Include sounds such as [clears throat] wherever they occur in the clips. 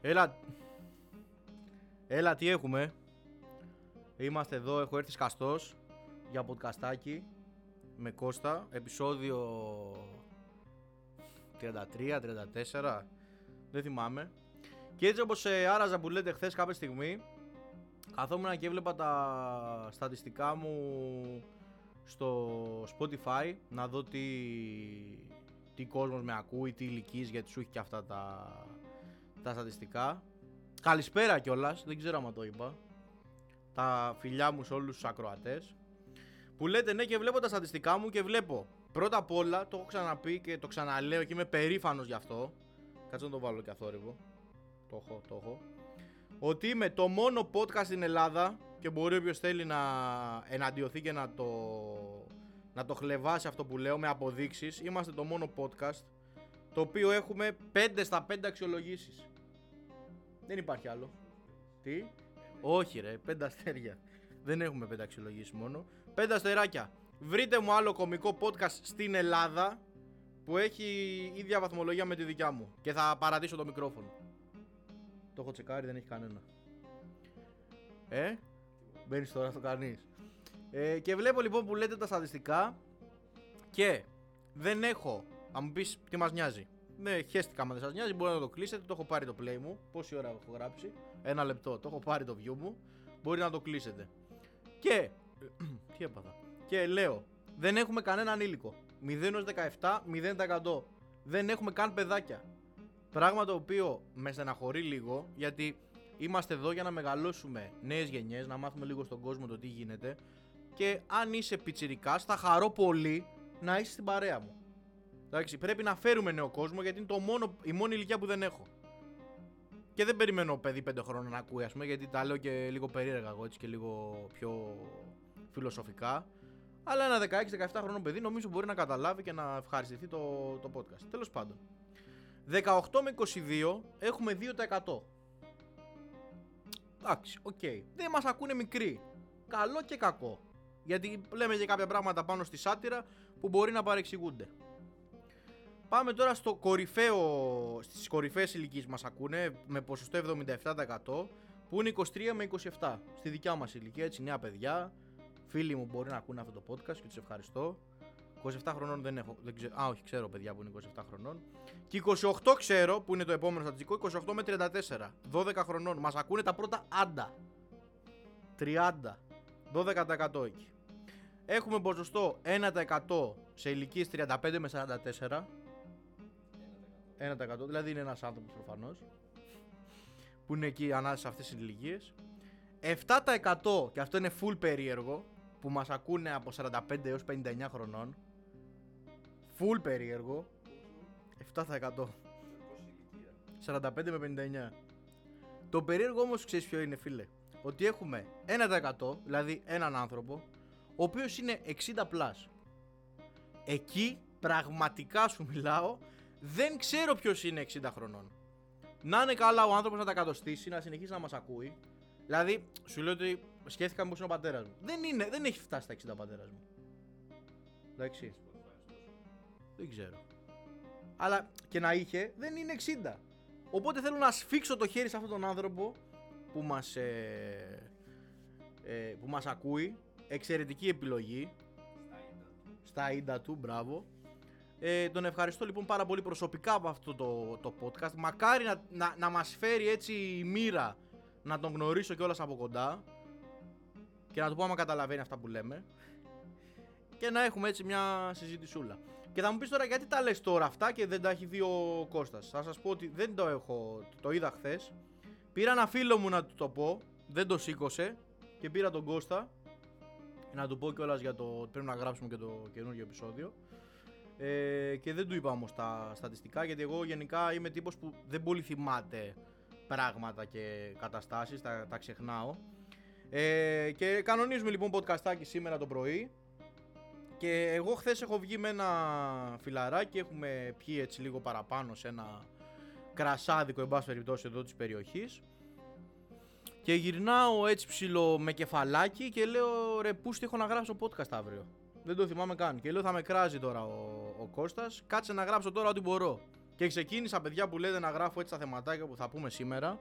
Έλα. Έλα, τι έχουμε; Είμαστε εδώ, έχω έρθει σκαστός για podcastάκι με Κώστα, επεισόδιο 33, 34, δεν θυμάμαι. Και έτσι όπως ε, άραζα που λέτε χθες κάποια στιγμή, καθόμουν και έβλεπα τα στατιστικά μου στο Spotify να δω τι, τι κόσμος με ακούει, τι ηλικίες γιατί σου έχει και αυτά τα, τα στατιστικά. Καλησπέρα κιόλας, δεν ξέρω αν το είπα. Τα φιλιά μου σε όλους τους ακροατές. Που λέτε ναι και βλέπω τα στατιστικά μου και βλέπω πρώτα απ' όλα, το έχω ξαναπεί και το ξαναλέω και είμαι περήφανος γι' αυτό. Κάτσε να το βάλω και αθόρυβο. Το έχω, το έχω. Ότι είμαι το μόνο podcast στην Ελλάδα και μπορεί όποιος θέλει να εναντιωθεί και να το, να το χλεβάσει αυτό που λέω με αποδείξεις. Είμαστε το μόνο podcast το οποίο έχουμε 5 στα 5 αξιολογήσεις. Δεν υπάρχει άλλο. Τι; Όχι ρε, 5 αστέρια. Δεν έχουμε 5 αξιολογήσεις μόνο. 5 αστεράκια. Βρείτε μου άλλο κομικό podcast στην Ελλάδα που έχει ίδια βαθμολογία με τη δικιά μου. Και θα παρατήσω το μικρόφωνο. Το έχω τσεκάρει, δεν έχει κανένα. Ε, μπαίνεις τώρα στο κανεί. Ε, και βλέπω λοιπόν που λέτε τα στατιστικά και δεν έχω. Αν μου πεις τι μας νοιάζει. Ναι, χαίστηκα άμα δεν σας νοιάζει. Μπορεί να το κλείσετε. Το έχω πάρει το play μου. Πόση ώρα έχω γράψει; Ένα λεπτό. Το έχω πάρει το view μου. Μπορεί να το κλείσετε. Και. [clears throat] τι έπαθα. Και λέω. Δεν έχουμε κανένα ανήλικο. 0 17, 0%. Δεν έχουμε καν παιδάκια. Πράγμα το οποίο με στεναχωρεί λίγο γιατί είμαστε εδώ για να μεγαλώσουμε νέες γενιές, να μάθουμε λίγο στον κόσμο το τι γίνεται. Και αν είσαι πιτσιρικάς, θα χαρώ πολύ να είσαι στην παρέα μου. Εντάξει, πρέπει να φέρουμε νέο κόσμο γιατί είναι το μόνο, η μόνη ηλικία που δεν έχω. Και δεν περιμένω παιδί 5 χρόνων να ακούει, ας πούμε, γιατί τα λέω και λίγο περίεργα εγώ έτσι και λίγο πιο φιλοσοφικά. Αλλά ένα 16-17 χρονών παιδί νομίζω μπορεί να καταλάβει και να ευχαριστηθεί το, το podcast. Τέλος πάντων. 18 με 22 έχουμε 2%. Εντάξει, OK. Okay. Δεν μας ακούνε μικροί. Καλό και κακό. Γιατί λέμε και κάποια πράγματα πάνω στη σάτιρα που μπορεί να παρεξηγούνται. Πάμε τώρα στο κορυφαίο, στις κορυφαίες ηλικίες μας ακούνε με ποσοστό 77% που είναι 23 με 27 στη δικιά μας ηλικία, έτσι νέα παιδιά φίλοι μου μπορεί να ακούνε αυτό το podcast και τους ευχαριστώ 27 χρονών δεν έχω. Δεν ξέρω, α, όχι, ξέρω παιδιά που είναι 27 χρονών. Και 28 ξέρω που είναι το επόμενο στατιστικό. 28 με 34. 12 χρονών. Μας ακούνε τα πρώτα άντα. 30. 12% εκεί. Έχουμε ποσοστό 1% σε ηλικίες 35 με 44. 1%. Δηλαδή είναι ένας άνθρωπος προφανώς. Που είναι εκεί ανάμεσα σε αυτές τις ηλικίες. 7% και αυτό είναι full περίεργο που μας ακούνε από 45 έως 59 χρονών Full περίεργο 7% 45 με 59 Το περίεργο όμως ξέρεις ποιο είναι φίλε; Ότι έχουμε 1% δηλαδή έναν άνθρωπο Ο οποίος είναι 60 plus Εκεί πραγματικά σου μιλάω Δεν ξέρω ποιος είναι 60 χρονών Να είναι καλά ο άνθρωπος να τα κατοστήσει Να συνεχίσει να μας ακούει Δηλαδή σου λέω ότι σκέφτηκα πως είναι ο πατέρας μου Δεν είναι, δεν έχει φτάσει στα 60 ο πατέρας μου Εντάξει δεν ξέρω. Αλλά και να είχε, δεν είναι 60. Οπότε θέλω να σφίξω το χέρι σε αυτόν τον άνθρωπο που μας, ε, ε, που μας ακούει. Εξαιρετική επιλογή. Στα ίντα του, μπράβο. Ε, τον ευχαριστώ λοιπόν πάρα πολύ προσωπικά από αυτό το, το podcast. Μακάρι να, να, να μας φέρει έτσι η μοίρα να τον γνωρίσω κιόλας από κοντά και να του πω άμα καταλαβαίνει αυτά που λέμε και να έχουμε έτσι μια συζητησούλα. Και θα μου πεις τώρα γιατί τα λες τώρα αυτά και δεν τα έχει δει ο Κώστας; Θα σας πω ότι δεν το έχω. Το είδα χθες. Πήρα ένα φίλο μου να του το πω. Δεν το σήκωσε. Και πήρα τον Κώστα. Να του πω κιόλας για το. Πρέπει να γράψουμε και το καινούργιο επεισόδιο. Ε, και δεν του είπα όμως τα στατιστικά γιατί εγώ γενικά είμαι τύπος που δεν πολύ θυμάται πράγματα και καταστάσεις, τα, τα ξεχνάω. Ε, και κανονίζουμε λοιπόν podcastάκι σήμερα το πρωί και εγώ χθες έχω βγει με ένα φιλαράκι, έχουμε πιει έτσι λίγο παραπάνω σε ένα κρασάδικο, εν πάση περιπτώσει, εδώ της περιοχής. Και γυρνάω έτσι ψηλό με κεφαλάκι και λέω ρε πού έχω να γράψω podcast αύριο. Δεν το θυμάμαι καν. Και λέω θα με κράζει τώρα ο, ο Κώστας, κάτσε να γράψω τώρα ό,τι μπορώ. Και ξεκίνησα, παιδιά που λέτε να γράφω έτσι τα θεματάκια που θα πούμε σήμερα.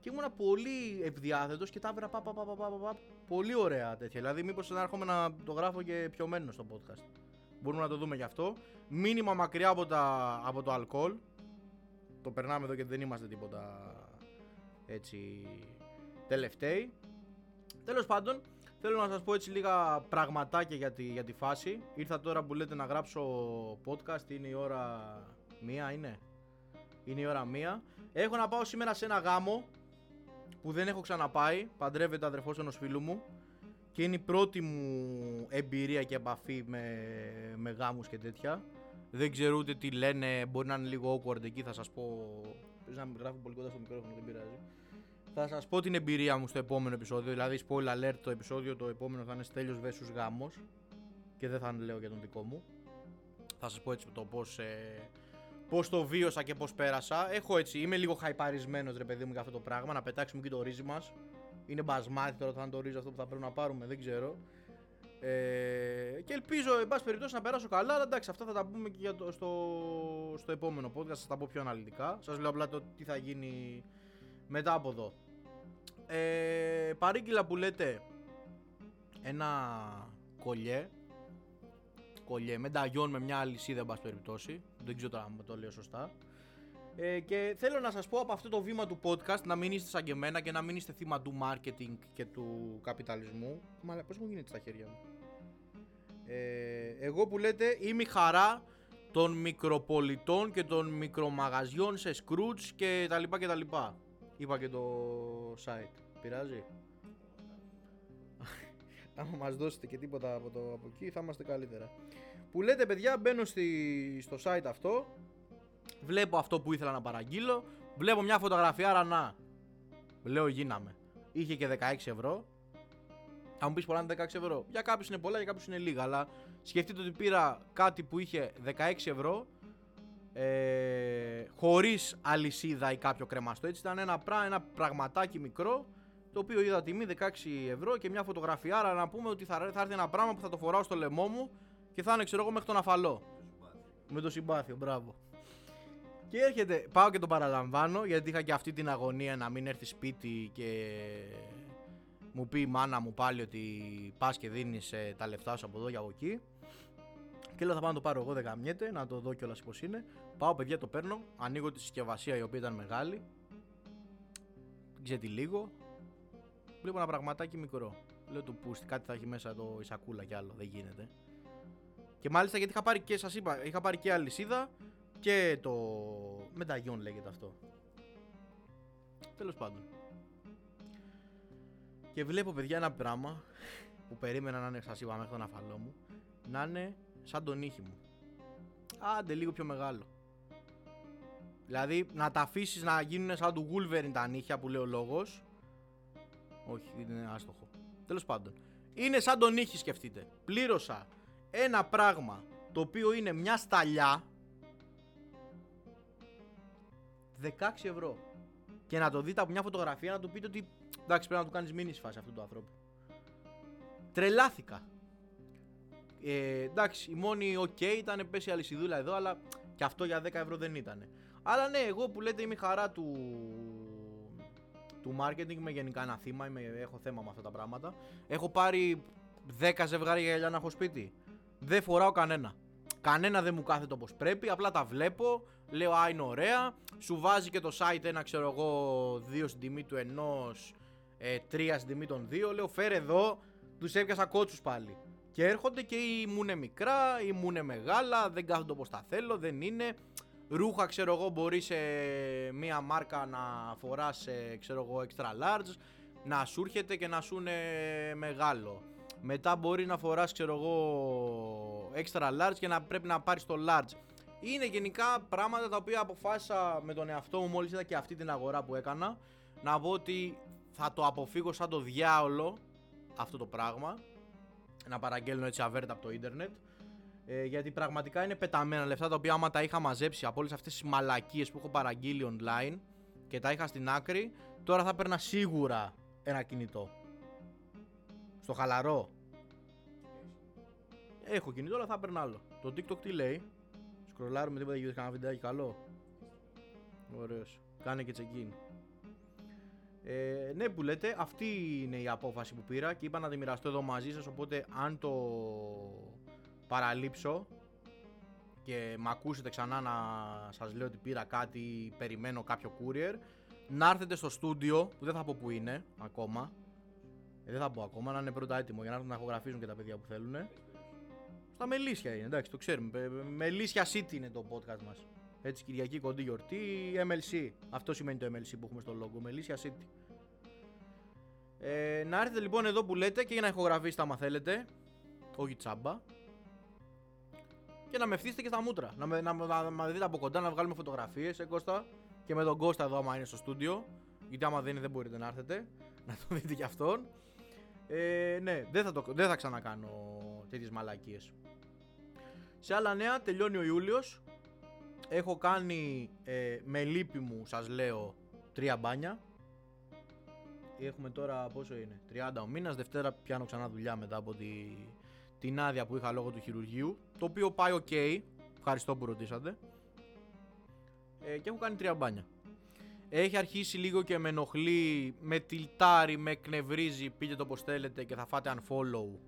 Και ήμουν πολύ ευδιάθετο και τα έβρα πα, πα, πα, πα, πα, πα, πολύ ωραία τέτοια. Δηλαδή, μήπως να έρχομαι να το γράφω και πιωμένο στο podcast. Μπορούμε να το δούμε γι' αυτό. Μήνυμα μακριά από, τα, από το αλκοόλ. Το περνάμε εδώ και δεν είμαστε τίποτα έτσι τελευταίοι. Τέλος πάντων, θέλω να σας πω έτσι λίγα πραγματάκια για τη, για τη φάση. Ήρθα τώρα που λέτε να γράψω podcast, είναι η ώρα μία είναι; Είναι η ώρα μία. Έχω να πάω σήμερα σε ένα γάμο που δεν έχω ξαναπάει. Παντρεύεται αδερφός ενός φίλου μου. Και είναι η πρώτη μου εμπειρία και επαφή με, με γάμους και τέτοια. Δεν ξέρω ούτε τι λένε, μπορεί να είναι λίγο awkward εκεί, θα σας πω... Πρέπει να γράφω πολύ κοντά στο μικρόφωνο, δεν πειράζει. Θα σας πω την εμπειρία μου στο επόμενο επεισόδιο, δηλαδή spoiler alert το επεισόδιο το επόμενο θα είναι Στέλιος vs Γάμος και δεν θα λέω για τον δικό μου. Θα σας πω έτσι το πώς, ε, πώς το βίωσα και πώς πέρασα. Έχω έτσι, είμαι λίγο χαϊπαρισμένος ρε παιδί μου για αυτό το πράγμα, να πετάξουμε και το ρύζι μας. Είναι μπασμάτι τώρα θα είναι το ρύζι αυτό που θα πρέπει να πάρουμε, δεν ξέρω. Ε, και ελπίζω, εν πάση περιπτώσει, να περάσω καλά. Αλλά εντάξει, αυτά θα τα πούμε και για το, στο, στο επόμενο podcast. Θα σας τα πω πιο αναλυτικά. Σας λέω απλά το τι θα γίνει μετά από εδώ. Ε, παρήγγειλα που λέτε ένα κολλιέ. Κολλιέ μενταγιόν με μια αλυσίδα εν πάση περιπτώσει. Δεν ξέρω τώρα αν το λέω σωστά. Ε, και θέλω να σας πω από αυτό το βήμα του podcast να μην είστε σαν και εμένα και να μην είστε θύμα του marketing και του καπιταλισμού. Μα πώς μου γίνεται στα χέρια μου; Ε, Εγώ που λέτε είμαι η χαρά των μικροπολιτών και των μικρομαγαζιών σε Scrooge και τα λοιπά και τα λοιπά Είπα και το site. Πειράζει. Άμα μας δώσετε και τίποτα από, το, από εκεί θα είμαστε καλύτερα. Που λέτε παιδιά μπαίνω στη, στο site αυτό. Βλέπω αυτό που ήθελα να παραγγείλω. Βλέπω μια φωτογραφία ρανά. Λέω γίναμε. Είχε και 16 ευρώ. Θα μου πεις πολλά είναι 16 ευρώ. Για κάποιους είναι πολλά, για κάποιους είναι λίγα. Αλλά σκεφτείτε ότι πήρα κάτι που είχε 16 ευρώ ε, χωρίς αλυσίδα ή κάποιο κρεμαστό. Έτσι ήταν ένα, ένα πραγματάκι μικρό το οποίο είδα τιμή 16 ευρώ και μια φωτογραφία. Άρα να πούμε ότι θα, θα έρθει ένα πράγμα που θα το φοράω στο λαιμό μου και θα είναι ξέρω εγώ μέχρι τον αφαλό. Με το συμπάθειο, μπράβο. Και έρχεται, πάω και το παραλαμβάνω γιατί είχα και αυτή την αγωνία να μην έρθει σπίτι και μου πει η μάνα μου πάλι ότι πας και δίνεις ε, τα λεφτά σου από εδώ και από εκεί. Και λέω θα πάω να το πάρω εγώ, δεν γαμιέται, να το δω κιόλας πώς είναι. Πάω, παιδιά, το παίρνω. Ανοίγω τη συσκευασία η οποία ήταν μεγάλη. Ξέρετε λίγο. Βλέπω ένα πραγματάκι μικρό. Λέω του πούστη, κάτι θα έχει μέσα το η σακούλα κι άλλο. Δεν γίνεται. Και μάλιστα γιατί είχα πάρει και σας είπα, είχα πάρει και αλυσίδα και το μεταγιόν λέγεται αυτό. Τέλος πάντων. Και βλέπω παιδιά ένα πράγμα που περίμενα να είναι, σας είπα, μέχρι τον αφαλό μου, να είναι σαν τον ήχη μου. Άντε λίγο πιο μεγάλο. Δηλαδή να τα αφήσεις να γίνουν σαν του Wolverine τα νύχια που λέει ο λόγος. Όχι, είναι άστοχο. Τέλος πάντων. Είναι σαν τον ήχη, σκεφτείτε. Πλήρωσα ένα πράγμα το οποίο είναι μια σταλιά 16 ευρώ. Και να το δείτε από μια φωτογραφία να του πείτε ότι εντάξει πρέπει να του κάνεις μήνυση φάση αυτού του ανθρώπου. Τρελάθηκα. Ε, εντάξει, η μόνη οκ ήταν πες η αλυσιδούλα εδώ, αλλά και αυτό για 10 ευρώ δεν ήταν. Αλλά ναι, εγώ που λέτε είμαι η χαρά του, του marketing, είμαι γενικά ένα θύμα, είμαι, έχω θέμα με αυτά τα πράγματα. Έχω πάρει 10 ζευγάρια γυαλιά να έχω σπίτι. Δεν φοράω κανένα. Κανένα δεν μου κάθεται όπως πρέπει, απλά τα βλέπω, λέω Α, είναι ωραία. Σου βάζει και το site ένα, ξέρω εγώ, 2 στην τιμή του ενός, ε, 3 στην τιμή των 2. Λέω φέρε εδώ, τους έπιασα κότσους πάλι. Και έρχονται και ή μου είναι μικρά ή μου είναι μεγάλα, δεν κάθονται όπως τα θέλω, δεν είναι. Ρούχα ξέρω εγώ μπορείς σε μία μάρκα να φοράς ξέρω εγώ extra large, να σου έρχεται και να σου είναι μεγάλο. Μετά μπορεί να φοράς ξέρω εγώ extra large και να πρέπει να πάρεις το large. Είναι γενικά πράγματα τα οποία αποφάσισα με τον εαυτό μου μόλις είδα και αυτή την αγορά που έκανα να πω ότι θα το αποφύγω σαν το διάολο αυτό το πράγμα να παραγγέλνω έτσι αβέρτα από το ίντερνετ. Ε, γιατί πραγματικά είναι πεταμένα λεφτά τα οποία άμα τα είχα μαζέψει από όλες αυτές τις μαλακίες που έχω παραγγείλει online και τα είχα στην άκρη, τώρα θα παίρνα σίγουρα ένα κινητό. Στο χαλαρό. Έχω κινητό, αλλά θα παίρνα άλλο. Το TikTok τι λέει; Σκρολάρουμε τίποτα γιατί κανένα βιντεάκι καλό. Ωραίος. Κάνε και check-in. Ε, ναι που λέτε, αυτή είναι η απόφαση που πήρα και είπα να τη μοιραστώ εδώ μαζί σας οπότε αν το παραλείψω και με ακούσετε ξανά να σας λέω ότι πήρα κάτι, περιμένω κάποιο courier να έρθετε στο στούντιο που δεν θα πω που είναι ακόμα ε, δεν θα πω ακόμα, να είναι πρώτα έτοιμο για να έρθουν να ηχογραφίζουν και τα παιδιά που θέλουν στα Μελίσια είναι, εντάξει το ξέρουμε. Μελίσια City είναι το podcast μας έτσι, Κυριακή κοντή γιορτή, MLC. Αυτό σημαίνει το MLC που έχουμε στο logo, Melissa City. Ε, να έρθετε λοιπόν εδώ που λέτε και για να ηχογραφήσετε άμα θέλετε. Όχι τσάμπα. Και να με ευθύσετε και στα μούτρα. Να με, να, να, να δείτε από κοντά, να βγάλουμε φωτογραφίες, ε, Κώστα. Και με τον Κώστα εδώ άμα είναι στο στούντιο. Γιατί άμα δεν είναι δεν μπορείτε να έρθετε. [laughs] Να το δείτε κι αυτόν. Ε, ναι, δεν θα, το, δεν θα ξανακάνω τέτοιες μαλακίες. Σε άλλα νέα, τελειώνει ο Ιούλιος έχω κάνει ε, με λύπη μου, σας λέω, τρία μπάνια. Έχουμε τώρα πόσο είναι, 30 ο μήνας, Δευτέρα πιάνω ξανά δουλειά μετά από τη, την άδεια που είχα λόγω του χειρουργείου. Το οποίο πάει ok, ευχαριστώ που ρωτήσατε. Ε, και έχω κάνει τρία μπάνια. Έχει αρχίσει λίγο και με ενοχλεί, με τιλτάρει, με εκνευρίζει, πείτε το πως θέλετε και θα φάτε unfollow.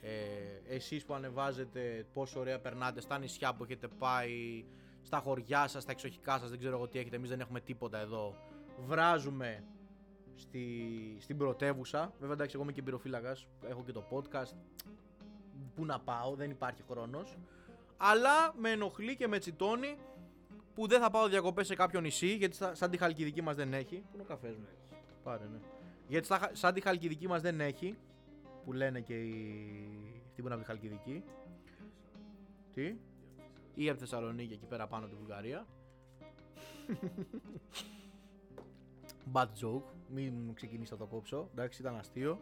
Ε, εσείς που ανεβάζετε πόσο ωραία περνάτε στα νησιά που έχετε πάει, στα χωριά σας, στα εξοχικά σας, δεν ξέρω εγώ τι έχετε. Εμείς δεν έχουμε τίποτα εδώ. Βράζουμε στη, στην πρωτεύουσα. Βέβαια, εντάξει, εγώ είμαι και εμπειροφύλακα. Έχω και το podcast. Πού να πάω, δεν υπάρχει χρόνος. Αλλά με ενοχλεί και με τσιτώνει που δεν θα πάω διακοπές σε κάποιο νησί. Γιατί σαν τη χαλκιδική μας δεν έχει. Πού είναι ο καφέ μου. Πάρε, ναι. Γιατί σαν τη χαλκιδική μας δεν έχει. Που λένε και οι. Αυτή που είναι από τη χαλκιδική. Τι; Ή από Θεσσαλονίκη εκεί πέρα πάνω τη Βουλγαρία. Bad joke, μην ξεκινήσει να το κόψω. Εντάξει, ήταν αστείο.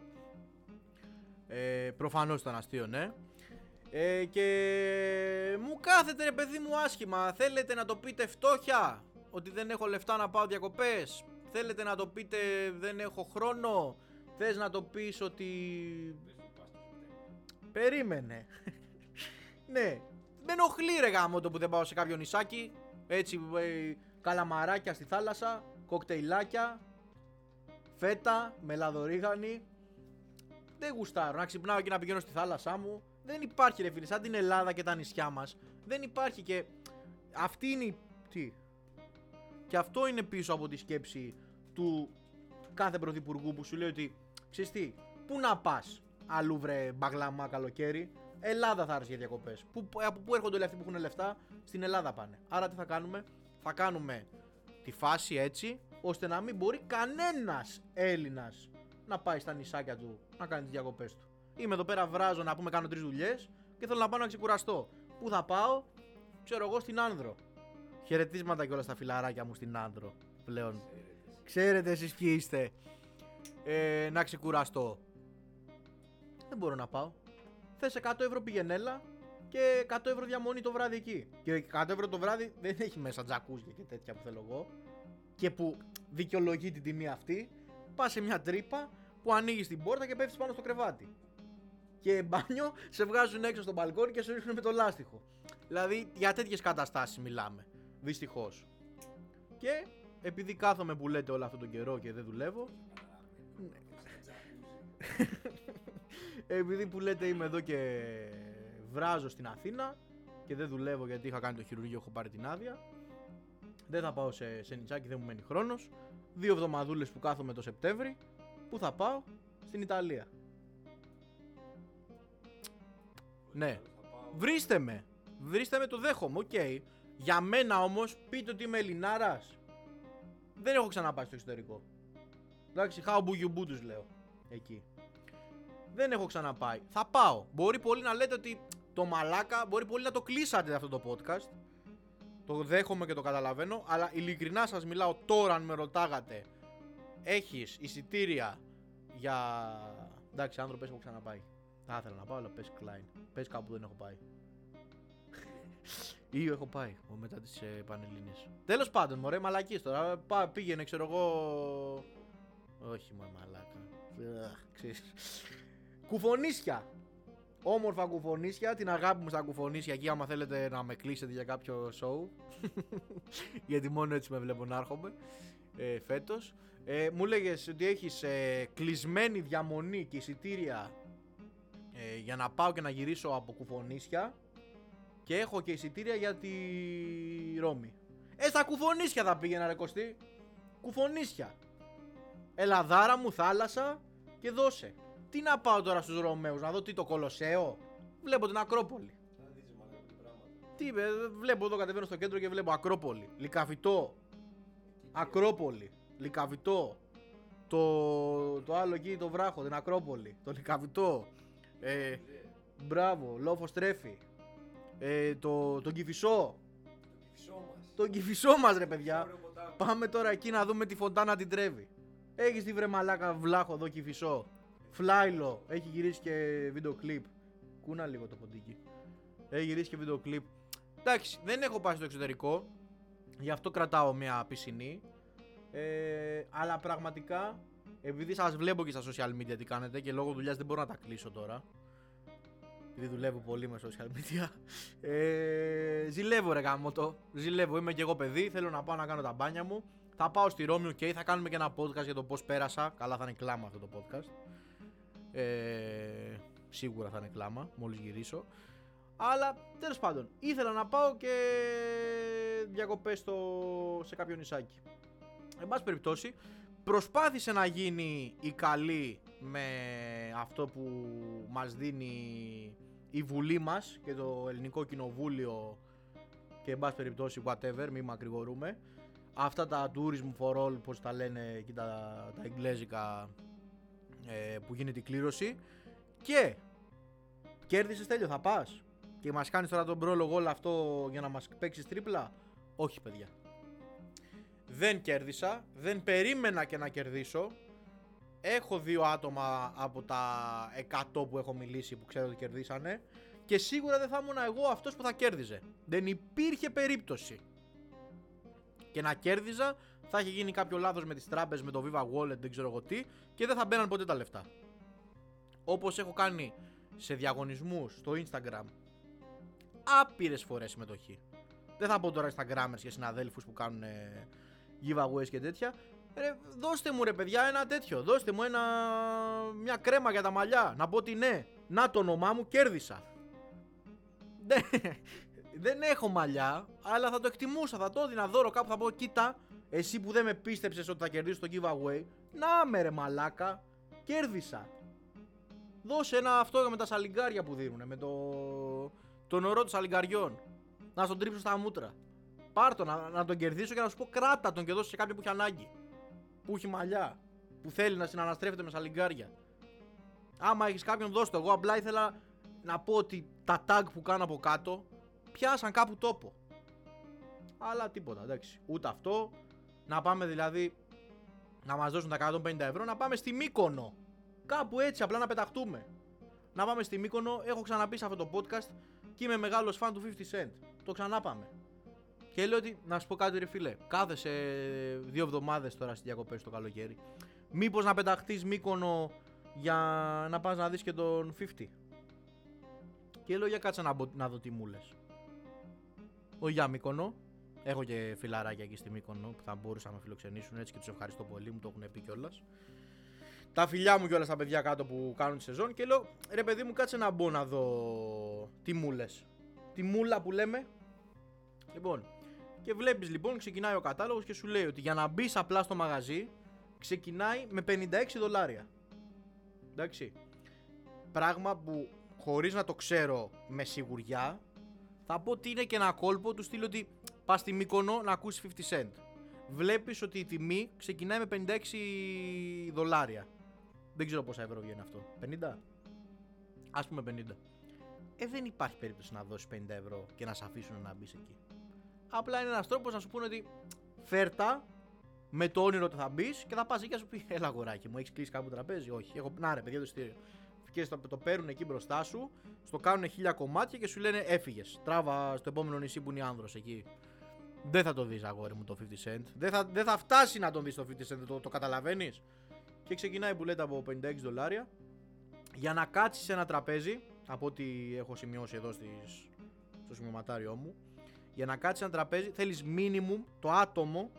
Ε, Προφανώς ήταν αστείο, ναι. Ε, και μου κάθεται ρε παιδί μου άσχημα. Θέλετε να το πείτε φτώχεια, ότι δεν έχω λεφτά να πάω διακοπές; Θέλετε να το πείτε δεν έχω χρόνο; Θες να το πεις ότι... Περίμενε. [laughs] ναι, με ενοχλεί ρε γάμο το που δεν πάω σε κάποιο νησάκι. Έτσι, ε, καλαμαράκια στη θάλασσα, κοκτέιλάκια, φέτα, μελαδορίγανη. Δεν γουστάρω να ξυπνάω και να πηγαίνω στη θάλασσά μου. Δεν υπάρχει ρε φίλε, σαν την Ελλάδα και τα νησιά μας. Δεν υπάρχει και αυτή είναι η... Τι; Και αυτό είναι πίσω από τη σκέψη του κάθε πρωθυπουργού που σου λέει ότι ξέρεις τι, πού να πας αλλού βρε μπαγλαμά καλοκαίρι Ελλάδα θα έρθει για διακοπές. Από πού έρχονται όλοι αυτοί που έχουν λεφτά, στην Ελλάδα πάνε. Άρα τι θα κάνουμε, θα κάνουμε τη φάση έτσι, ώστε να μην μπορεί κανένας Έλληνας να πάει στα νησάκια του να κάνει τις διακοπές του. Είμαι εδώ πέρα, βράζω να πούμε κάνω τρεις δουλειές και θέλω να πάω να ξεκουραστώ. Πού θα πάω, ξέρω εγώ στην Άνδρο. Χαιρετίσματα και όλα στα φιλαράκια μου στην Άνδρο πλέον. Ξέρετε εσείς ποιοι είστε. Ε, να ξεκουραστώ. Δεν μπορώ να πάω θε 100 ευρώ πηγενέλα και 100 ευρώ διαμονή το βράδυ εκεί. Και 100 ευρώ το βράδυ δεν έχει μέσα τζακούζια και τέτοια που θέλω εγώ. Και που δικαιολογεί την τιμή αυτή, πας σε μια τρύπα που ανοίγεις την πόρτα και πέφτεις πάνω στο κρεβάτι. Και μπάνιο σε βγάζουν έξω στο μπαλκόνι και σε ρίχνουν με το λάστιχο. Δηλαδή για τέτοιες καταστάσεις μιλάμε. Δυστυχώς. Και επειδή κάθομαι που λέτε όλο αυτόν τον καιρό και δεν δουλεύω. [laughs] Επειδή που λέτε είμαι εδώ και βράζω στην Αθήνα και δεν δουλεύω γιατί είχα κάνει το χειρουργείο, έχω πάρει την άδεια. Δεν θα πάω σε, σε νησάκι, δεν μου μένει χρόνος. Δύο εβδομαδούλες που κάθομαι το Σεπτέμβρη. Πού θα πάω, στην Ιταλία. Ναι. Βρίστε με. Βρίστε με, το δέχομαι, OK. Okay. Για μένα όμως, πείτε ότι είμαι Ελληνάρας. Δεν έχω ξαναπάει στο εξωτερικό. Εντάξει, how you τους λέω. Εκεί δεν έχω ξαναπάει. Θα πάω. Μπορεί πολύ να λέτε ότι το μαλάκα, μπορεί πολύ να το κλείσατε αυτό το podcast. Το δέχομαι και το καταλαβαίνω, αλλά ειλικρινά σας μιλάω τώρα αν με ρωτάγατε έχεις εισιτήρια για... Εντάξει, άνθρωπο έχω ξαναπάει. Θα ήθελα να πάω, αλλά πες Klein. Πες κάπου που δεν έχω πάει. Ή έχω πάει μετά τις ε, Πανελλήνιες. Τέλος πάντων, μωρέ, μαλακίες τώρα. Πά, πήγαινε, ξέρω εγώ... Όχι, μωρέ, μαλάκα. Ξέρεις. Κουφονίσια. Όμορφα κουφονίσια, την αγάπη μου στα κουφονίσια εκεί άμα θέλετε να με κλείσετε για κάποιο show. [laughs] Γιατί μόνο έτσι με βλέπω να έρχομαι ε, φέτος. Ε, μου λέγες ότι έχεις ε, κλεισμένη διαμονή και εισιτήρια ε, για να πάω και να γυρίσω από κουφονίσια και έχω και εισιτήρια για τη Ρώμη. Ε, στα κουφονίσια θα πήγαινα ρε Κωστή. Κουφονίσια. Ελαδάρα μου, θάλασσα και δώσε. Τι να πάω τώρα στους Ρωμαίους, να δω τι το Κολοσσέο; Βλέπω την Ακρόπολη. Τι είπε, βλέπω εδώ κατεβαίνω στο κέντρο και βλέπω Ακρόπολη. Λικαβιτό. Ακρόπολη. Λικαβιτό. Το, το άλλο εκεί το βράχο, την Ακρόπολη. Το Λικαβιτό. Ε, μπράβο, Λόφος Τρέφη. Ε, το, τον Κηφισό. Τον Κηφισό μας ρε παιδιά. Πάμε τώρα εκεί να δούμε τη φωντάνα την τρέβει. Έχεις τη βρε μαλάκα βλάχο εδώ Κηφισό. Φλάιλο. Έχει γυρίσει και βίντεο κλιπ. Κούνα λίγο το ποντίκι. Έχει γυρίσει και βίντεο κλιπ. Εντάξει, δεν έχω πάει στο εξωτερικό. Γι' αυτό κρατάω μια πισινή. Ε, αλλά πραγματικά, επειδή σας βλέπω και στα social media τι κάνετε και λόγω δουλειάς δεν μπορώ να τα κλείσω τώρα. Επειδή δουλεύω πολύ με social media. Ε, ζηλεύω ρε γάμο το. Ζηλεύω, είμαι και εγώ παιδί, θέλω να πάω να κάνω τα μπάνια μου. Θα πάω στη Ρώμη, ok, θα κάνουμε και ένα podcast για το πώς πέρασα. Καλά θα είναι κλάμα αυτό το podcast. Ε, σίγουρα θα είναι κλάμα, μόλις γυρίσω. Αλλά τέλος πάντων, ήθελα να πάω και διακοπές στο, σε κάποιο νησάκι. Εν πάση περιπτώσει, προσπάθησε να γίνει η καλή με αυτό που μας δίνει η Βουλή μας και το Ελληνικό Κοινοβούλιο και εν πάση περιπτώσει whatever, μην μακρηγορούμε. Αυτά τα tourism for all, πώς τα λένε εκεί τα, τα εγγλέζικα ε, που γίνεται η κλήρωση. Και κέρδισες τέλειο, θα πας. Και μας κάνεις τώρα τον πρόλογο όλο αυτό για να μας παίξεις τρίπλα; Όχι παιδιά. Δεν κέρδισα, δεν περίμενα και να κερδίσω. Έχω δύο άτομα από τα 100 που έχω μιλήσει που ξέρω ότι κερδίσανε και σίγουρα δεν θα ήμουν εγώ αυτός που θα κέρδιζε. Δεν υπήρχε περίπτωση. Και να κέρδιζα θα είχε γίνει κάποιο λάθος με τις τράπεζες, με το Viva Wallet, δεν ξέρω εγώ τι και δεν θα μπαίναν ποτέ τα λεφτά. Όπως έχω κάνει σε διαγωνισμούς στο Instagram άπειρες φορές συμμετοχή. Δεν θα πω τώρα Instagramers και συναδέλφους που κάνουν giveaways και τέτοια. Ρε, δώστε μου ρε παιδιά ένα τέτοιο. Δώστε μου ένα, μια κρέμα για τα μαλλιά. Να πω ότι ναι. Να το όνομά μου κέρδισα. Δεν [laughs] έχω μαλλιά, αλλά θα το εκτιμούσα. Θα το έδινα δώρο κάπου. Θα πω κοίτα, εσύ που δεν με πίστεψες ότι θα κερδίσεις το giveaway. Να με ρε μαλάκα. Κέρδισα. Δώσε ένα αυτό με τα σαλιγκάρια που δίνουν. Με το, το νερό των σαλιγκαριών. Να στον τρίψω στα μούτρα. Πάρ' να, να τον κερδίσω και να σου πω κράτα τον και δώσε σε κάποιον που έχει ανάγκη. Που έχει μαλλιά. Που θέλει να συναναστρέφεται με σαλιγκάρια. Άμα έχεις κάποιον, δώσ' το. Εγώ απλά ήθελα να πω ότι τα tag που κάνω από κάτω πιάσαν κάπου τόπο. Αλλά τίποτα, εντάξει. Ούτε αυτό. Να πάμε δηλαδή να μας δώσουν τα 150 ευρώ να πάμε στη Μύκονο. Κάπου έτσι, απλά να πεταχτούμε. Να πάμε στη Μύκονο. Έχω ξαναπεί σε αυτό το podcast και είμαι μεγάλος φαν του 50 Cent. Το ξανά πάμε. Και λέω ότι, να σου πω κάτι ρε φίλε, κάθεσαι δύο εβδομάδες τώρα στις διακοπές το καλοκαίρι. Μήπως να πεταχτείς Μύκονο για να πας να δεις και τον 50. Και λέω για κάτσε να, να δω τι μου λες. Ο για Μύκονο. Έχω και φιλαράκια εκεί στη Μύκονο που θα μπορούσαν να με φιλοξενήσουν έτσι και τους ευχαριστώ πολύ, μου το έχουν πει κιόλας. Τα φιλιά μου κιόλας τα παιδιά κάτω που κάνουν τη σεζόν και λέω ρε παιδί μου κάτσε να μπω να δω τι μου λες. Τη μούλα που λέμε. Λοιπόν, και βλέπεις λοιπόν, ξεκινάει ο κατάλογος και σου λέει ότι για να μπεις απλά στο μαγαζί ξεκινάει με 56 δολάρια. Εντάξει. Πράγμα που χωρίς να το ξέρω με σιγουριά, θα πω ότι είναι και ένα κόλπο του στείλω ότι πας στη Μύκονο να ακούσεις 50 cent. Βλέπεις ότι η τιμή ξεκινάει με 56 δολάρια. Δεν ξέρω πόσα ευρώ βγαίνει αυτό. 50. Α πούμε 50. Ε, δεν υπάρχει περίπτωση να δώσεις 50 ευρώ και να σε αφήσουν να μπεις εκεί. Απλά είναι ένας τρόπος να σου πούνε ότι φέρτα με το όνειρο ότι θα μπεις και θα πας εκεί και σου πει: Έλα, αγοράκι μου, έχεις κλείσει κάπου τραπέζι; Όχι, έχω να ρε, παιδιά το ειστήριο. Και το, το παίρνουν εκεί μπροστά σου, στο κάνουν χίλια κομμάτια και σου λένε έφυγες. Τράβα στο επόμενο νησί που είναι η άνδρος εκεί. Δεν θα το δεις, αγόρι μου, το 50 cent. Δεν θα, δεν θα φτάσει να τον δεις το 50 cent, το, το καταλαβαίνεις. Και ξεκινάει που λέτε από 56 δολάρια για να κάτσεις σε ένα τραπέζι. από ό,τι έχω σημειώσει εδώ στις, στο σημειωματάριό μου, για να κάτσεις ένα τραπέζι θέλεις minimum το άτομο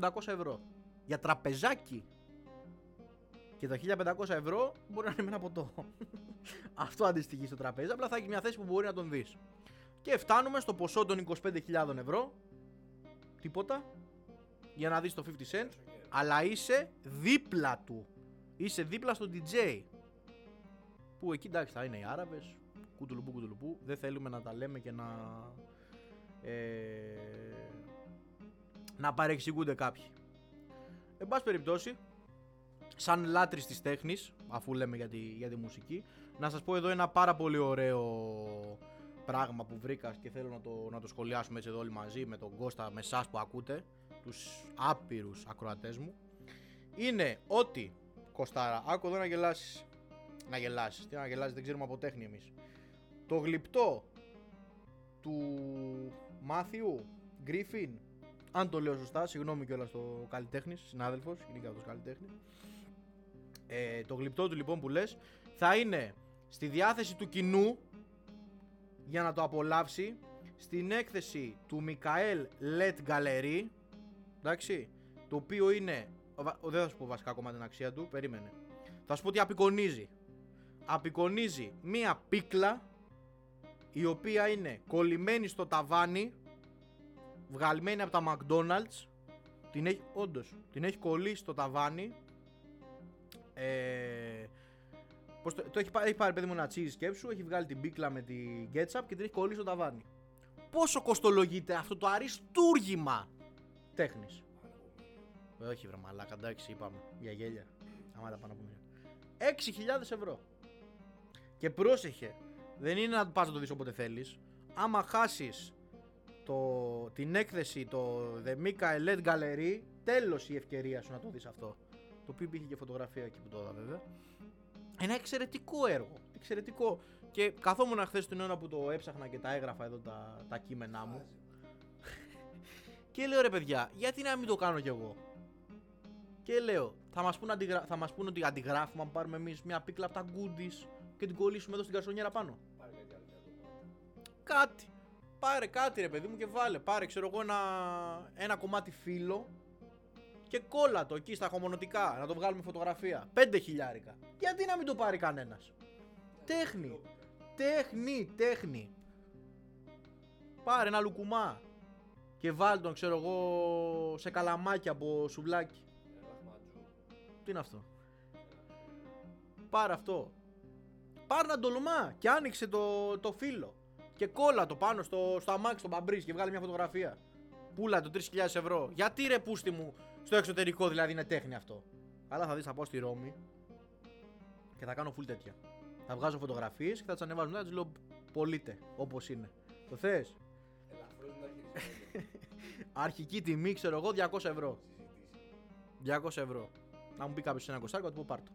1500 ευρώ. Για τραπεζάκι. Και τα 1500 ευρώ μπορεί να είναι με ένα ποτό. [laughs] Αυτό αντιστοιχεί στο τραπέζι, απλά θα έχει μια θέση που μπορεί να τον δεις. Και φτάνουμε στο ποσό των 25.000 ευρώ. Τίποτα. Για να δεις το 50 cent. Αλλά είσαι δίπλα του. Είσαι δίπλα στο DJ. Που εκεί εντάξει θα είναι οι Άραβες. Κουτουλουπού κουτουλουπού. Δεν θέλουμε να τα λέμε και να... Ε, να παρεξηγούνται κάποιοι. Εν πάση περιπτώσει, σαν λάτρης της τέχνης, αφού λέμε για τη, για τη μουσική, να σας πω εδώ ένα πάρα πολύ ωραίο πράγμα που βρήκα και θέλω να το, να το σχολιάσουμε έτσι εδώ όλοι μαζί με τον Κώστα, με εσάς που ακούτε, τους άπειρους ακροατές μου, είναι ότι, Κωστάρα, άκου εδώ να γελάσεις, να γελάσεις, τι να γελάσεις, δεν ξέρουμε από τέχνη εμείς. Το γλυπτό του Μάθιου Γκρίφιν, αν το λέω σωστά, συγγνώμη κιόλας το καλλιτέχνης, συνάδελφος, είναι και αυτός καλλιτέχνης. Ε, το γλυπτό του λοιπόν που λες θα είναι στη διάθεση του κοινού για να το απολαύσει στην έκθεση του Μικαέλ Λετ Γκαλερί εντάξει το οποίο είναι δεν θα σου πω βασικά ακόμα την αξία του περίμενε. Θα σου πω ότι απεικονίζει. Απεικονίζει μία πίκλα η οποία είναι κολλημένη στο ταβάνι βγαλμένη από τα McDonald's την έχει, όντως, την έχει κολλήσει στο ταβάνι ε, Πώς το, το έχει, έχει πάρει παιδί μου ένα cheese σκέψου, έχει βγάλει την πίκλα με την ketchup και την έχει κολλήσει στο ταβάνι. Πόσο κοστολογείται αυτό το αριστούργημα τέχνης; Όχι βρε μαλάκα, εντάξει είπαμε, για γέλια. Άμα τα πάνω πούμε. 6.000 ευρώ. Και πρόσεχε, δεν είναι να πας να το δεις όποτε θέλεις. Άμα χάσεις το, την έκθεση, το The Mika Elite Gallery, τέλος η ευκαιρία σου να το δεις αυτό. Το οποίο υπήρχε και φωτογραφία εκεί που το είδα βέβαια. Ένα εξαιρετικό έργο. Εξαιρετικό. Και καθόμουν χθες την ώρα που το έψαχνα και τα έγραφα εδώ τα, τα κείμενά μου. [laughs] και λέω ρε παιδιά, γιατί να μην το κάνω κι εγώ; Και λέω, θα μας πούν, αντιγρα... θα μας πούν ότι αντιγράφουμε αν πάρουμε εμείς μια πίκλα από τα goodies και την κολλήσουμε εδώ στην καρσονιέρα πάνω. Κάτι. Πάρε κάτι ρε παιδί μου και βάλε. Πάρε ξέρω εγώ ένα, ένα κομμάτι φύλλο και κόλλα το εκεί στα χωμονωτικά να το βγάλουμε φωτογραφία. Πέντε χιλιάρικα. Γιατί να μην το πάρει κανένας; Τέχνη. Τέχνη, τέχνη. Πάρε ένα λουκουμά και βάλ τον, ξέρω εγώ, σε καλαμάκι από σουβλάκι. Τι είναι αυτό; Πάρε αυτό. Πάρε ένα ντολμά και άνοιξε το, το φύλλο. Και κόλλα το πάνω στο, στο αμάξι, στο μπαμπρίς και βγάλει μια φωτογραφία. Πούλα το 3.000 ευρώ. Γιατί ρε πούστη μου στο εξωτερικό δηλαδή είναι τέχνη αυτό. Αλλά θα δεις, θα πάω στη Ρώμη και θα κάνω full τέτοια. Θα βγάζω φωτογραφίες και θα τις ανεβάζω μετά, του λέω πωλείται όπως είναι. Το θες; [laughs] Αρχική τιμή, ξέρω εγώ, 200 ευρώ. 200 ευρώ. Να μου πει κάποιος ένα κοστάρι, θα του πω πάρτο.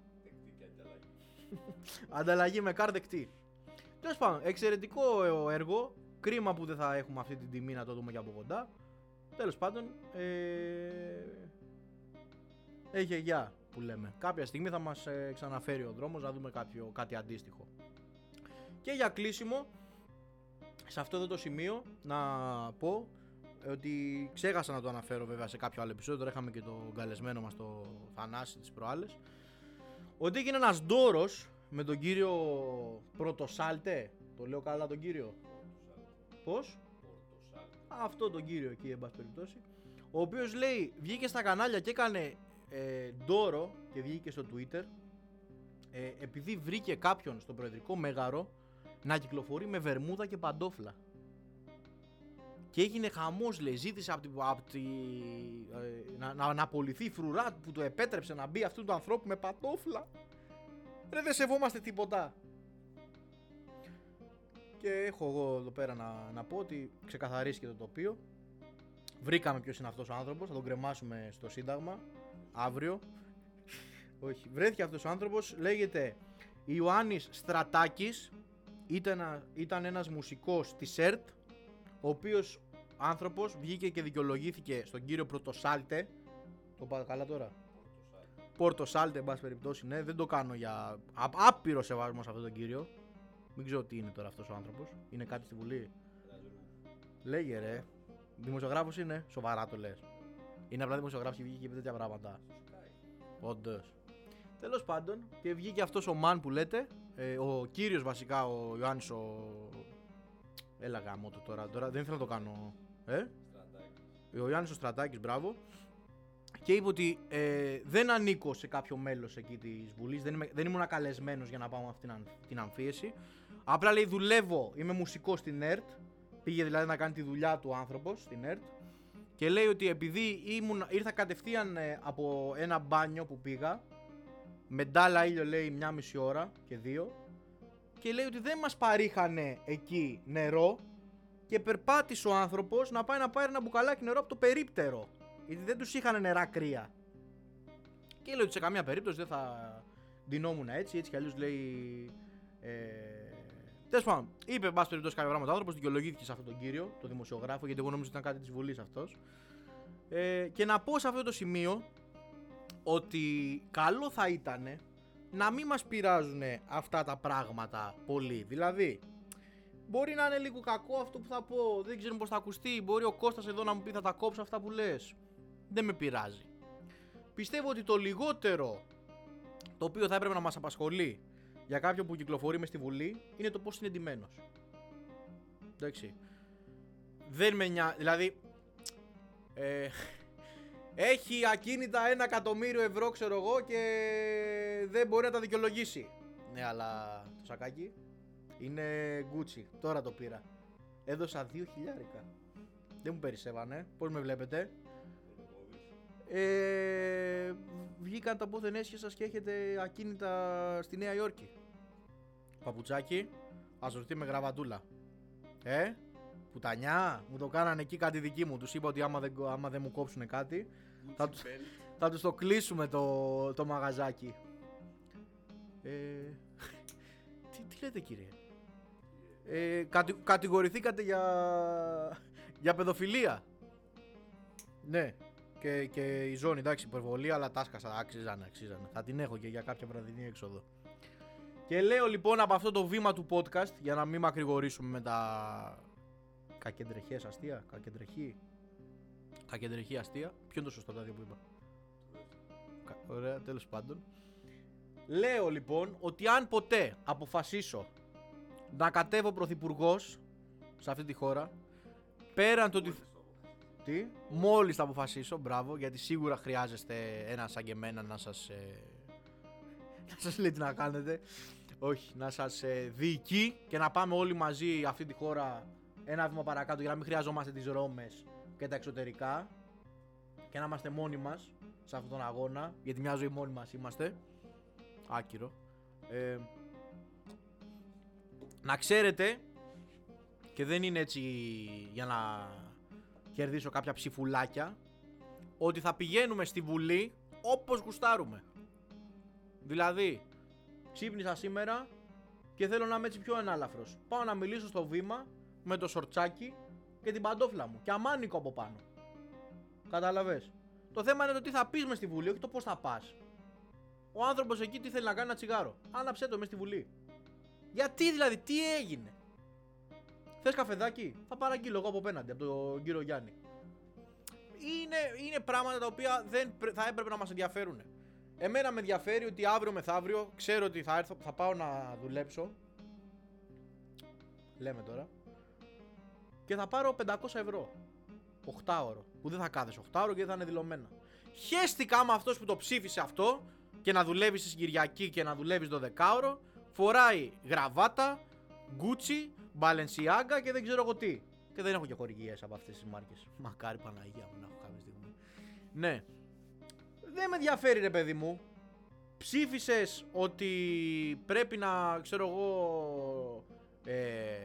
[laughs] Ανταλλαγή με κάρ δεκτή. Τέλος πάντων, εξαιρετικό έργο. Κρίμα που δεν θα έχουμε αυτή την τιμή να το δούμε και από κοντά. Τέλος πάντων, ε, έχει γεια που λέμε. Κάποια στιγμή θα μας ε, ξαναφέρει ο δρόμος να δούμε κάποιο, κάτι αντίστοιχο. Και για κλείσιμο, σε αυτό εδώ το σημείο να πω ότι ξέχασα να το αναφέρω βέβαια σε κάποιο άλλο επεισόδιο, τώρα είχαμε και το καλεσμένο μας το Θανάση τις προάλλες, ότι έγινε ένας ντόρος με τον κύριο Πρωτοσάλτε, το λέω καλά τον κύριο; Πώς; Αυτό τον κύριο εκεί, εν πάση περιπτώσει. Ο οποίος λέει, βγήκε στα κανάλια και έκανε ε, ντόρο και βγήκε στο Twitter ε, επειδή βρήκε κάποιον στο προεδρικό μέγαρο να κυκλοφορεί με βερμούδα και παντόφλα. Και έγινε χαμός λέει, ζήτησε από τη, από τη, ε, να, να, να απολυθεί η φρουρά που του επέτρεψε να μπει αυτού του ανθρώπου με παντόφλα. Ρε δεν σεβόμαστε τίποτα. Και έχω εγώ εδώ πέρα να, να πω ότι ξεκαθαρίστηκε το τοπίο. Βρήκαμε ποιος είναι αυτός ο άνθρωπος, θα τον κρεμάσουμε στο Σύνταγμα αύριο. Όχι. Βρέθηκε αυτός ο άνθρωπος, λέγεται Ιωάννης Στρατάκης, ήταν, ήταν ένας μουσικός της ΕΡΤ, ο οποίος άνθρωπος βγήκε και δικαιολογήθηκε στον κύριο Πρωτοσάλτε. Το πάω καλά τώρα. Πορτοσάλτε, εν πάση περιπτώσει, ναι, δεν το κάνω για άπειρο σεβασμό σε αυτόν τον κύριο. Μην ξέρω τι είναι τώρα αυτός ο άνθρωπος. Είναι κάτι στη Βουλή; Λέγε ρε. Δημοσιογράφος είναι. Σοβαρά το λες. Είναι απλά δημοσιογράφο και βγήκε και είπε τέτοια πράγματα. Όντως. Τέλος πάντων, και βγήκε αυτός ο Μαν που λέτε. Ε, ο κύριος βασικά, ο Ιωάννης ο. Έλα γάμο το τώρα, τώρα. Δεν θέλω να το κάνω. Ε; Ο Ιωάννης ο Στρατάκης, μπράβο. Και είπε ότι ε, δεν ανήκω σε κάποιο μέλος εκεί της Βουλής. Δεν, είμαι, δεν ήμουν καλεσμένος για να πάω με αυτή την, την αμφίεση. Απλά λέει δουλεύω, είμαι μουσικός στην ΕΡΤ. Πήγε δηλαδή να κάνει τη δουλειά του άνθρωπος στην ΕΡΤ. Και λέει ότι επειδή ήμουν, ήρθα κατευθείαν ε, από ένα μπάνιο που πήγα, με ντάλα ήλιο λέει μια μισή ώρα και δύο, και λέει ότι δεν μας παρήχανε εκεί νερό και περπάτησε ο άνθρωπος να πάει να πάρει ένα μπουκαλάκι νερό από το περίπτερο. Γιατί δεν τους είχαν νερά κρύα. Και λέει ότι σε καμία περίπτωση δεν θα ντυνόμουν έτσι, έτσι κι αλλιώς λέει... Ε, Τέλος πάντων, είπε εν πάση περιπτώσει κάποια πράγματα ο άνθρωπος, δικαιολογήθηκε σε αυτόν τον κύριο, τον δημοσιογράφο, γιατί εγώ νόμιζα ότι ήταν κάτι της Βουλής αυτός. Ε, και να πω σε αυτό το σημείο ότι καλό θα ήταν να μην μας πειράζουν αυτά τα πράγματα πολύ. Δηλαδή, μπορεί να είναι λίγο κακό αυτό που θα πω, δεν ξέρω πώς θα ακουστεί, μπορεί ο Κώστας εδώ να μου πει θα τα κόψω αυτά που λες. Δεν με πειράζει. Πιστεύω ότι το λιγότερο το οποίο θα έπρεπε να μας απασχολεί για κάποιον που κυκλοφορεί μες στη Βουλή είναι το πώς είναι εντυμένος. Εντάξει. Δεν με νοιάζει, δηλαδή... Ε, έχει ακίνητα ένα εκατομμύριο ευρώ ξέρω εγώ και δεν μπορεί να τα δικαιολογήσει. Ναι αλλά το σακάκι είναι Gucci, τώρα το πήρα. Έδωσα δύο χιλιάρικα. Δεν μου περισσεύανε, πώς με βλέπετε; Ε, βγήκαν τα πόθεν έσχεσας και έχετε ακίνητα στη Νέα Υόρκη. Παπουτσάκι, αζορτή με γραβατούλα. Ε, πουτανιά, μου το κάνανε εκεί κάτι δική μου. Τους είπα ότι άμα δεν, άμα δεν μου κόψουν κάτι, θα, τους, θα τους το κλείσουμε το, το μαγαζάκι. Ε, [laughs] τι, τι λέτε κύριε; Ε, κατη, κατηγορηθήκατε για, για παιδοφιλία. Ναι. Και, και η ζώνη, εντάξει, υπερβολή, αλλά τα άσκασα, άξιζαν, άξιζαν. Θα την έχω και για κάποια βραδινή έξοδο. Και λέω λοιπόν από αυτό το βήμα του podcast, για να μην μακρηγορήσουμε με τα κακεντρεχές αστεία, κακεντρεχή, κακεντρεχή αστεία. Ποιο είναι το σωστό δηλαδή που είπα; Ωραία, τέλος πάντων. Λέω λοιπόν ότι αν ποτέ αποφασίσω να κατέβω πρωθυπουργός σε αυτή τη χώρα, πέραν το ότι. Τι, μόλις θα αποφασίσω, μπράβο, γιατί σίγουρα χρειάζεστε ένα σαν και εμένα να σας, ε, να σας λέει τι να κάνετε. Όχι, να σας ε, διοικεί και να πάμε όλοι μαζί αυτή τη χώρα ένα βήμα παρακάτω για να μην χρειαζόμαστε τις Ρώμες και τα εξωτερικά και να είμαστε μόνοι μας σε αυτόν τον αγώνα, γιατί μια ζωή μόνοι μας είμαστε. Άκυρο. Ε, να ξέρετε και δεν είναι έτσι για να κερδίσω κάποια ψηφουλάκια ότι θα πηγαίνουμε στη Βουλή όπως γουστάρουμε. Δηλαδή, ξύπνησα σήμερα και θέλω να είμαι έτσι πιο ενάλαφρος. Πάω να μιλήσω στο βήμα με το σορτσάκι και την παντόφλα μου και αμάνικο από πάνω. Κατάλαβες. Το θέμα είναι το τι θα πεις μες στη Βουλή, όχι το πώς θα πας. Ο άνθρωπος εκεί τι θέλει να κάνει ένα τσιγάρο. Άναψέ το μες στη Βουλή. Γιατί δηλαδή, τι έγινε. Θες καφεδάκι, θα παραγγείλω εγώ από απέναντι, από τον κύριο Γιάννη. Είναι, είναι πράγματα τα οποία δεν θα έπρεπε να μας ενδιαφέρουν. Εμένα με ενδιαφέρει ότι αύριο μεθαύριο ξέρω ότι θα, έρθω, θα πάω να δουλέψω. Λέμε τώρα. Και θα πάρω 500 ευρώ. 8 ώρο. Που δεν θα κάθεσαι 8 ώρο και δεν θα είναι δηλωμένα. Χαίστηκα άμα αυτός που το ψήφισε αυτό και να δουλεύει στη Κυριακή και να δουλεύει το δεκάωρο φοράει γραβάτα, Gucci, Balenciaga και δεν ξέρω εγώ τι. Και δεν έχω και χορηγίες από αυτές τις μάρκες. Μακάρι Παναγία μου να έχω κάποια στιγμή. Ναι. Δεν με ενδιαφέρει ρε παιδί μου. Ψήφισες ότι πρέπει να ξέρω εγώ. Ε,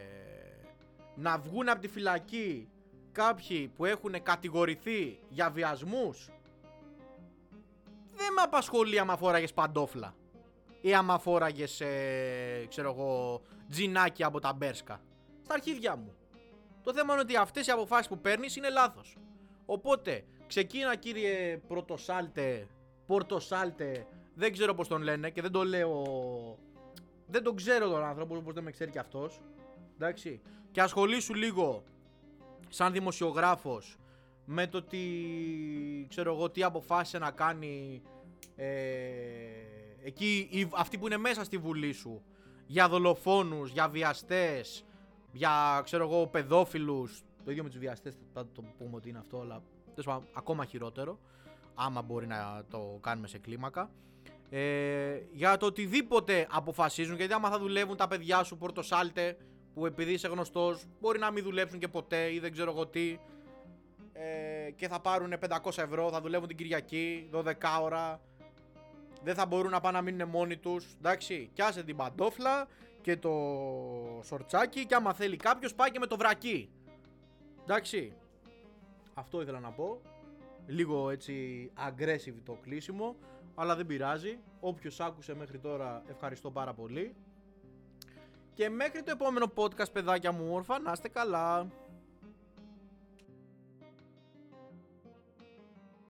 να βγουν από τη φυλακή κάποιοι που έχουν κατηγορηθεί για βιασμούς; Δεν με απασχολεί άμα φόραγες παντόφλα ή άμα φόραγες, ε, ξέρω εγώ, τζινάκι από τα μπέρσκα. Στα αρχίδια μου. Το θέμα είναι ότι αυτές οι αποφάσεις που παίρνεις είναι λάθος. Οπότε, ξεκίνα κύριε Πρωτοσάλτε, Πορτοσάλτε, δεν ξέρω πώς τον λένε και δεν το λέω. δεν τον ξέρω τον άνθρωπο, όπως δεν με ξέρει κι αυτός. Εντάξει. Και ασχολήσου λίγο σαν δημοσιογράφος με το τι, ξέρω εγώ, τι αποφάσισε να κάνει ε, εκεί οι, αυτοί που είναι μέσα στη Βουλή σου για δολοφόνους, για βιαστές, για ξέρω εγώ παιδόφιλους. Το ίδιο με τους βιαστές θα το πούμε ότι είναι αυτό αλλά ακόμα χειρότερο άμα μπορεί να το κάνουμε σε κλίμακα. Ε, για το οτιδήποτε αποφασίζουν γιατί άμα θα δουλεύουν τα παιδιά σου πορτοσάλτε που επειδή είσαι γνωστός μπορεί να μην δουλέψουν και ποτέ ή δεν ξέρω εγώ τι ε, και θα πάρουν 500 ευρώ, θα δουλεύουν την Κυριακή 12 ώρα δεν θα μπορούν να πάνε να μείνουν μόνοι τους. Εντάξει, άσε την παντόφλα και το σορτσάκι και άμα θέλει κάποιος πάει και με το βρακί. Εντάξει. Αυτό ήθελα να πω. Λίγο έτσι aggressive το κλείσιμο αλλά δεν πειράζει. Όποιος άκουσε μέχρι τώρα ευχαριστώ πάρα πολύ. Και μέχρι το επόμενο podcast παιδάκια μου όρφα να είστε καλά